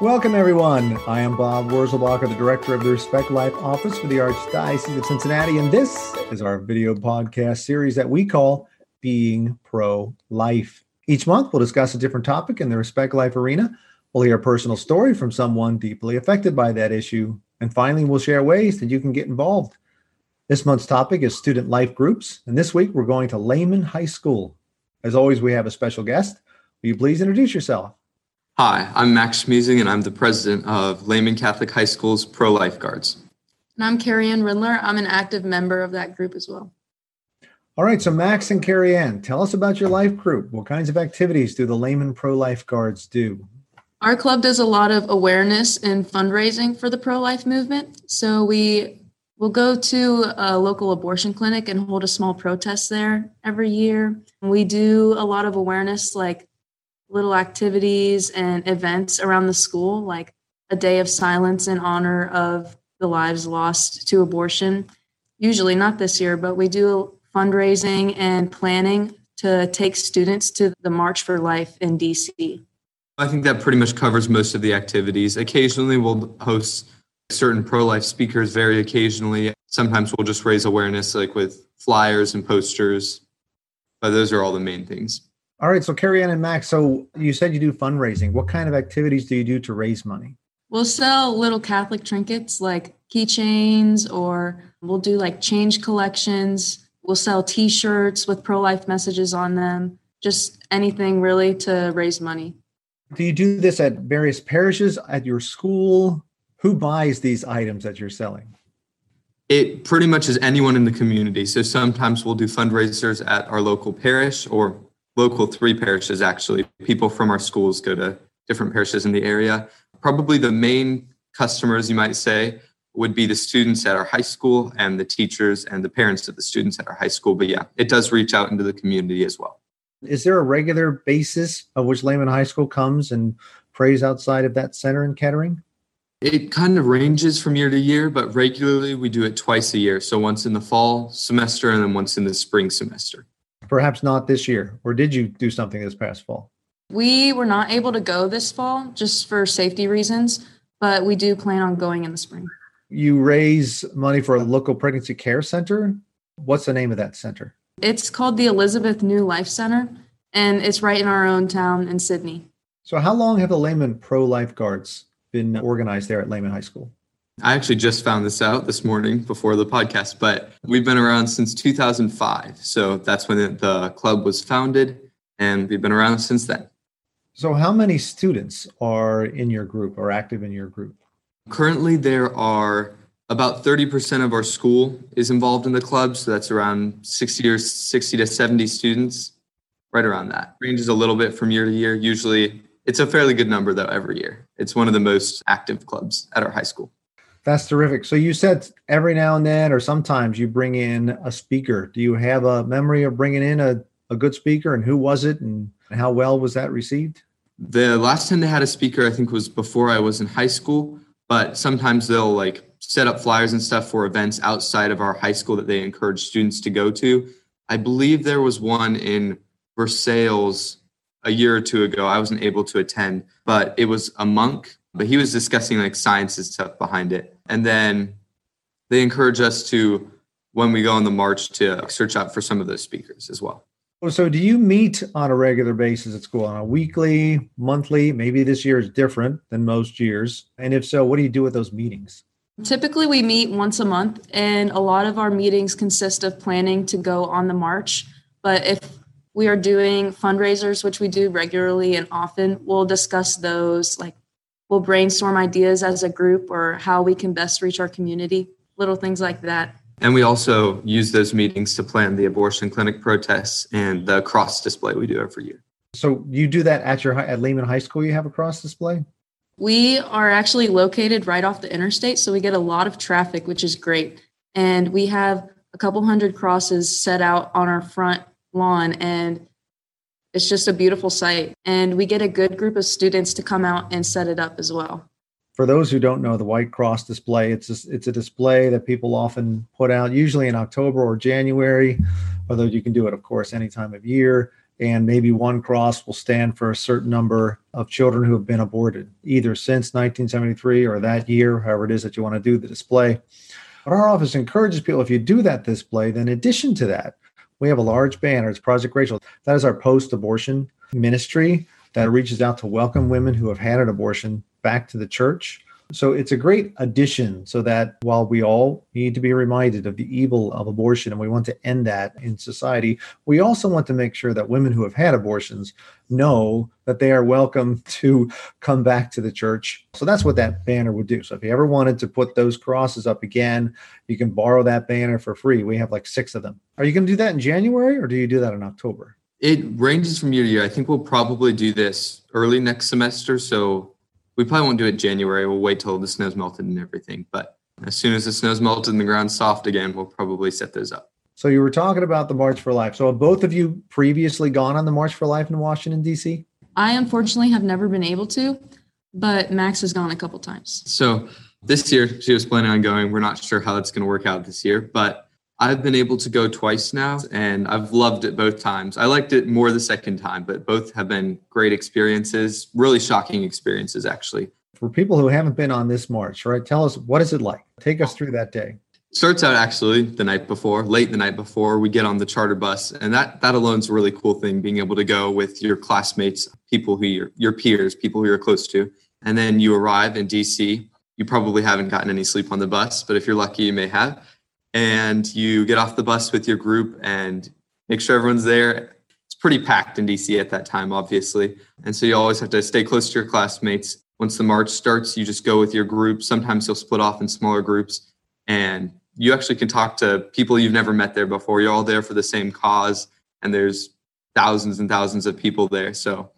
Welcome, everyone. I am Bob Wurzelbacher, the director of the Respect Life Office for the Archdiocese of Cincinnati, and this is our video podcast series that we call Being Pro Life. Each month, we'll discuss a different topic in the Respect Life arena. We'll hear a personal story from someone deeply affected by that issue. And finally, we'll share ways that you can get involved. This month's topic is student life groups. And this week, we're going to Lehman High School. As always, we have a special guest. Will you please introduce yourself? Hi, I'm Max Schmiesing, and I'm the president of Lehman Catholic High School's Pro Lifeguards. And I'm Carrie Ann Rindler. I'm an active member of that group as well. All right, so Max and Carrie Ann, tell us about your life group. What kinds of activities do the Lehman Pro Lifeguards do? Our club does a lot of awareness and fundraising for the pro life movement. So we will go to a local abortion clinic and hold a small protest there every year. We do a lot of awareness, like little activities and events around the school, like a day of silence in honor of the lives lost to abortion. Usually, not this year, but we do fundraising and planning to take students to the March for Life in DC. I think that pretty much covers most of the activities. Occasionally, we'll host certain pro life speakers, very occasionally. Sometimes we'll just raise awareness, like with flyers and posters, but those are all the main things. All right. So, Carrie Ann and Max, so you said you do fundraising. What kind of activities do you do to raise money? We'll sell little Catholic trinkets like keychains, or we'll do like change collections. We'll sell t shirts with pro life messages on them, just anything really to raise money. Do you do this at various parishes, at your school? Who buys these items that you're selling? It pretty much is anyone in the community. So sometimes we'll do fundraisers at our local parish or local three parishes actually. People from our schools go to different parishes in the area. Probably the main customers, you might say, would be the students at our high school and the teachers and the parents of the students at our high school. But yeah, it does reach out into the community as well. Is there a regular basis of which Lehman High School comes and prays outside of that center in Kettering? It kind of ranges from year to year, but regularly we do it twice a year. So once in the fall semester and then once in the spring semester perhaps not this year, or did you do something this past fall? We were not able to go this fall just for safety reasons, but we do plan on going in the spring. You raise money for a local pregnancy care center. What's the name of that center? It's called the Elizabeth New Life Center, and it's right in our own town in Sidney. So, how long have the Lehman Pro Lifeguards been organized there at Lehman High School? I actually just found this out this morning before the podcast, but we've been around since 2005. So that's when the club was founded, and we've been around since then. So, how many students are in your group or active in your group? Currently, there are about 30% of our school is involved in the club. So that's around 60 or 60 to 70 students, right around that. Ranges a little bit from year to year. Usually, it's a fairly good number, though, every year. It's one of the most active clubs at our high school. That's terrific. So you said every now and then, or sometimes you bring in a speaker. Do you have a memory of bringing in a, a good speaker and who was it and how well was that received? The last time they had a speaker, I think was before I was in high school, but sometimes they'll like set up flyers and stuff for events outside of our high school that they encourage students to go to. I believe there was one in Versailles a year or two ago. I wasn't able to attend, but it was a monk, but he was discussing like science and stuff behind it. And then they encourage us to, when we go on the march, to search out for some of those speakers as well. So, do you meet on a regular basis at school on a weekly, monthly? Maybe this year is different than most years. And if so, what do you do with those meetings? Typically, we meet once a month, and a lot of our meetings consist of planning to go on the march. But if we are doing fundraisers, which we do regularly and often, we'll discuss those like we'll brainstorm ideas as a group or how we can best reach our community, little things like that. And we also use those meetings to plan the abortion clinic protests and the cross display we do every year. So you do that at your at Lehman High School. You have a cross display. We are actually located right off the interstate, so we get a lot of traffic, which is great. And we have a couple hundred crosses set out on our front lawn, and it's just a beautiful site. And we get a good group of students to come out and set it up as well. For those who don't know the White Cross display, it's a, it's a display that people often put out, usually in October or January, although you can do it, of course, any time of year. and maybe one cross will stand for a certain number of children who have been aborted, either since 1973 or that year, however it is that you want to do the display. But our office encourages people if you do that display, then in addition to that, we have a large banner. It's Project Rachel. That is our post abortion ministry that reaches out to welcome women who have had an abortion back to the church. So it's a great addition so that while we all need to be reminded of the evil of abortion and we want to end that in society, we also want to make sure that women who have had abortions know that they are welcome to come back to the church. So that's what that banner would do. So if you ever wanted to put those crosses up again, you can borrow that banner for free. We have like six of them. Are you going to do that in January or do you do that in October? It ranges from year to year. I think we'll probably do this early next semester. So we probably won't do it January. We'll wait till the snow's melted and everything. But as soon as the snow's melted and the ground's soft again, we'll probably set those up. So you were talking about the March for Life. So have both of you previously gone on the March for Life in Washington D.C.? I unfortunately have never been able to, but Max has gone a couple times. So this year she was planning on going. We're not sure how that's going to work out this year, but I've been able to go twice now and I've loved it both times. I liked it more the second time, but both have been great experiences, really shocking experiences, actually. For people who haven't been on this march, right? Tell us what is it like? Take us through that day. Starts out actually the night before, late the night before, we get on the charter bus. And that that alone is a really cool thing, being able to go with your classmates, people who you're your peers, people who you're close to. And then you arrive in DC. You probably haven't gotten any sleep on the bus, but if you're lucky, you may have and you get off the bus with your group and make sure everyone's there. It's pretty packed in DC at that time, obviously. And so you always have to stay close to your classmates. Once the march starts, you just go with your group. Sometimes you'll split off in smaller groups and you actually can talk to people you've never met there before. You're all there for the same cause, and there's thousands and thousands of people there. So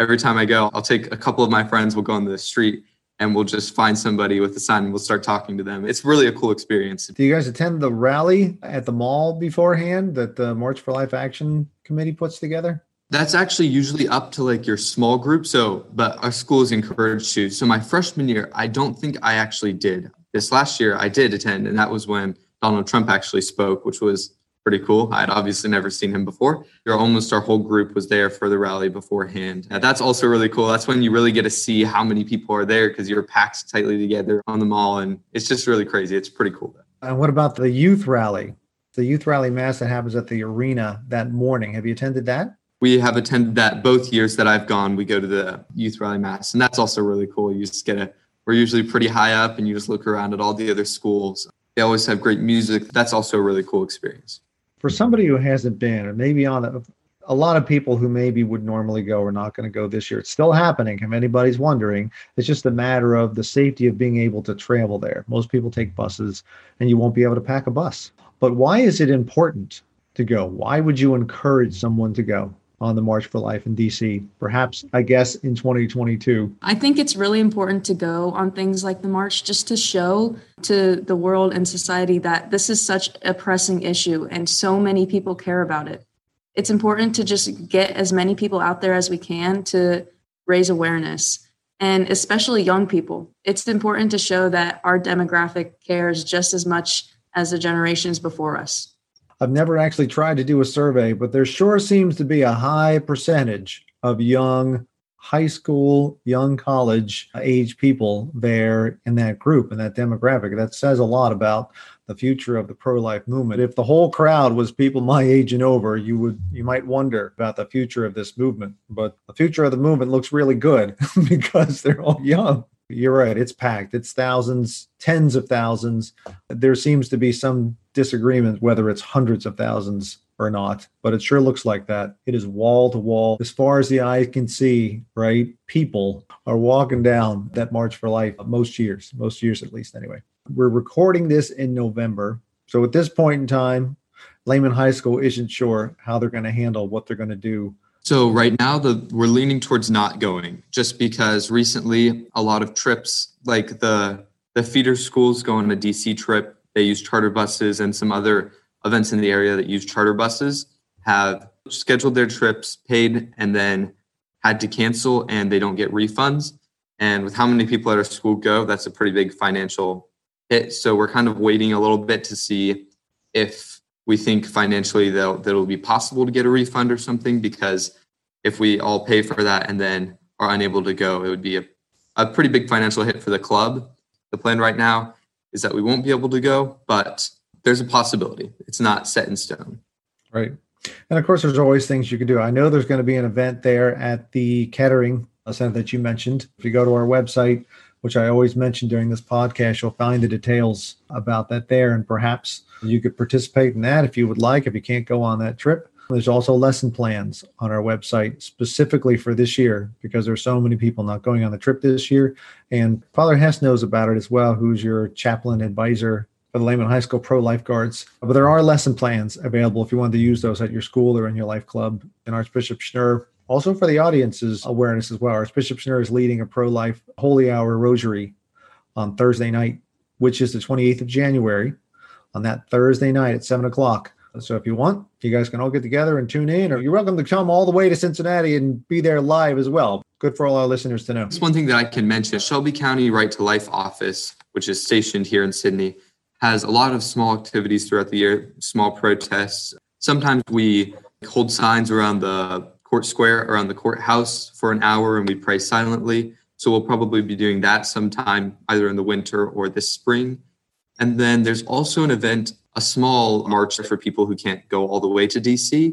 every time I go, I'll take a couple of my friends, we'll go on the street and we'll just find somebody with a sign and we'll start talking to them. It's really a cool experience. Do you guys attend the rally at the mall beforehand that the March for Life Action Committee puts together? That's actually usually up to like your small group. So, but our school is encouraged to. So, my freshman year, I don't think I actually did. This last year, I did attend, and that was when Donald Trump actually spoke, which was pretty cool. I'd obviously never seen him before. Your almost our whole group was there for the rally beforehand. And that's also really cool. That's when you really get to see how many people are there because you're packed tightly together on the mall, and it's just really crazy. It's pretty cool. And what about the youth rally? The youth rally mass that happens at the arena that morning. Have you attended that? We have attended that both years that I've gone. We go to the youth rally mass, and that's also really cool. You just get a we're usually pretty high up, and you just look around at all the other schools. They always have great music. That's also a really cool experience for somebody who hasn't been, or maybe on a, a lot of people who maybe would normally go are not going to go this year. It's still happening. If anybody's wondering, it's just a matter of the safety of being able to travel there. Most people take buses, and you won't be able to pack a bus. But why is it important to go? Why would you encourage someone to go? On the March for Life in DC, perhaps, I guess, in 2022? I think it's really important to go on things like the March just to show to the world and society that this is such a pressing issue and so many people care about it. It's important to just get as many people out there as we can to raise awareness and especially young people. It's important to show that our demographic cares just as much as the generations before us. I've never actually tried to do a survey, but there sure seems to be a high percentage of young high school, young college age people there in that group, in that demographic. That says a lot about the future of the pro-life movement. If the whole crowd was people my age and over, you would you might wonder about the future of this movement. But the future of the movement looks really good because they're all young. You're right, it's packed. It's thousands, tens of thousands. There seems to be some disagreement whether it's hundreds of thousands or not, but it sure looks like that. It is wall to wall. As far as the eye can see, right? People are walking down that March for Life most years, most years at least, anyway. We're recording this in November. So at this point in time, Lehman High School isn't sure how they're going to handle what they're going to do. So right now the we're leaning towards not going just because recently a lot of trips like the the feeder schools go on a DC trip they use charter buses and some other events in the area that use charter buses have scheduled their trips, paid, and then had to cancel and they don't get refunds. And with how many people at our school go, that's a pretty big financial hit. So we're kind of waiting a little bit to see if we think financially that that it'll be possible to get a refund or something because if we all pay for that and then are unable to go, it would be a, a pretty big financial hit for the club. The plan right now is that we won't be able to go, but there's a possibility. It's not set in stone. Right. And of course, there's always things you can do. I know there's going to be an event there at the Kettering center that you mentioned. If you go to our website, which I always mention during this podcast, you'll find the details about that there. And perhaps you could participate in that if you would like, if you can't go on that trip. There's also lesson plans on our website specifically for this year because there's so many people not going on the trip this year. And Father Hess knows about it as well, who's your chaplain advisor for the Lehman High School Pro Lifeguards. But there are lesson plans available if you want to use those at your school or in your life club. And Archbishop Schnurr, also for the audience's awareness as well, Archbishop Schnurr is leading a pro life holy hour rosary on Thursday night, which is the 28th of January. On that Thursday night at 7 o'clock. So if you want, you guys can all get together and tune in, or you're welcome to come all the way to Cincinnati and be there live as well. Good for all our listeners to know. It's one thing that I can mention. Shelby County Right to Life office, which is stationed here in Sidney, has a lot of small activities throughout the year, small protests. Sometimes we hold signs around the court square, around the courthouse for an hour, and we pray silently. So we'll probably be doing that sometime either in the winter or this spring. And then there's also an event, a small march for people who can't go all the way to DC.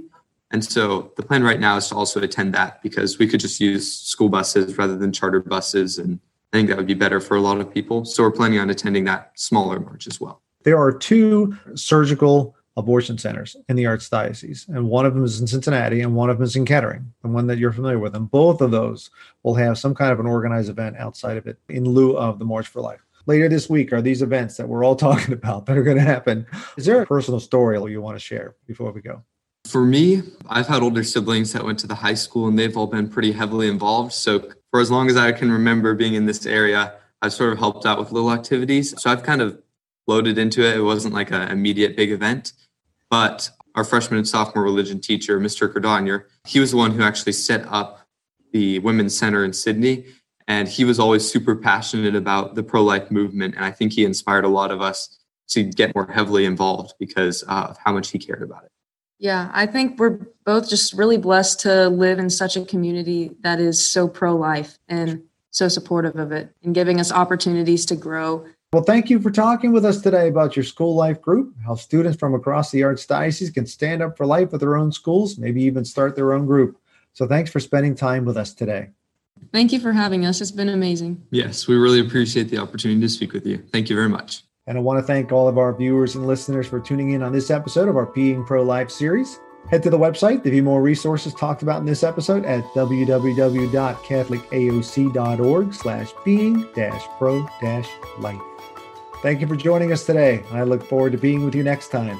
And so the plan right now is to also attend that because we could just use school buses rather than charter buses. And I think that would be better for a lot of people. So we're planning on attending that smaller march as well. There are two surgical abortion centers in the Archdiocese, and one of them is in Cincinnati and one of them is in Kettering, the one that you're familiar with. And both of those will have some kind of an organized event outside of it in lieu of the March for Life later this week are these events that we're all talking about that are going to happen. Is there a personal story you want to share before we go? For me, I've had older siblings that went to the high school and they've all been pretty heavily involved. So, for as long as I can remember being in this area, I've sort of helped out with little activities. So, I've kind of loaded into it. It wasn't like an immediate big event. But our freshman and sophomore religion teacher, Mr. Cardonier, he was the one who actually set up the Women's Center in Sidney. And he was always super passionate about the pro life movement. And I think he inspired a lot of us to get more heavily involved because uh, of how much he cared about it. Yeah, I think we're both just really blessed to live in such a community that is so pro life and so supportive of it and giving us opportunities to grow. Well, thank you for talking with us today about your school life group, how students from across the Archdiocese can stand up for life at their own schools, maybe even start their own group. So thanks for spending time with us today. Thank you for having us. It's been amazing. Yes, we really appreciate the opportunity to speak with you. Thank you very much. And I want to thank all of our viewers and listeners for tuning in on this episode of our Being Pro Life series. Head to the website to view more resources talked about in this episode at www.catholicaoc.org slash being pro life. Thank you for joining us today. I look forward to being with you next time.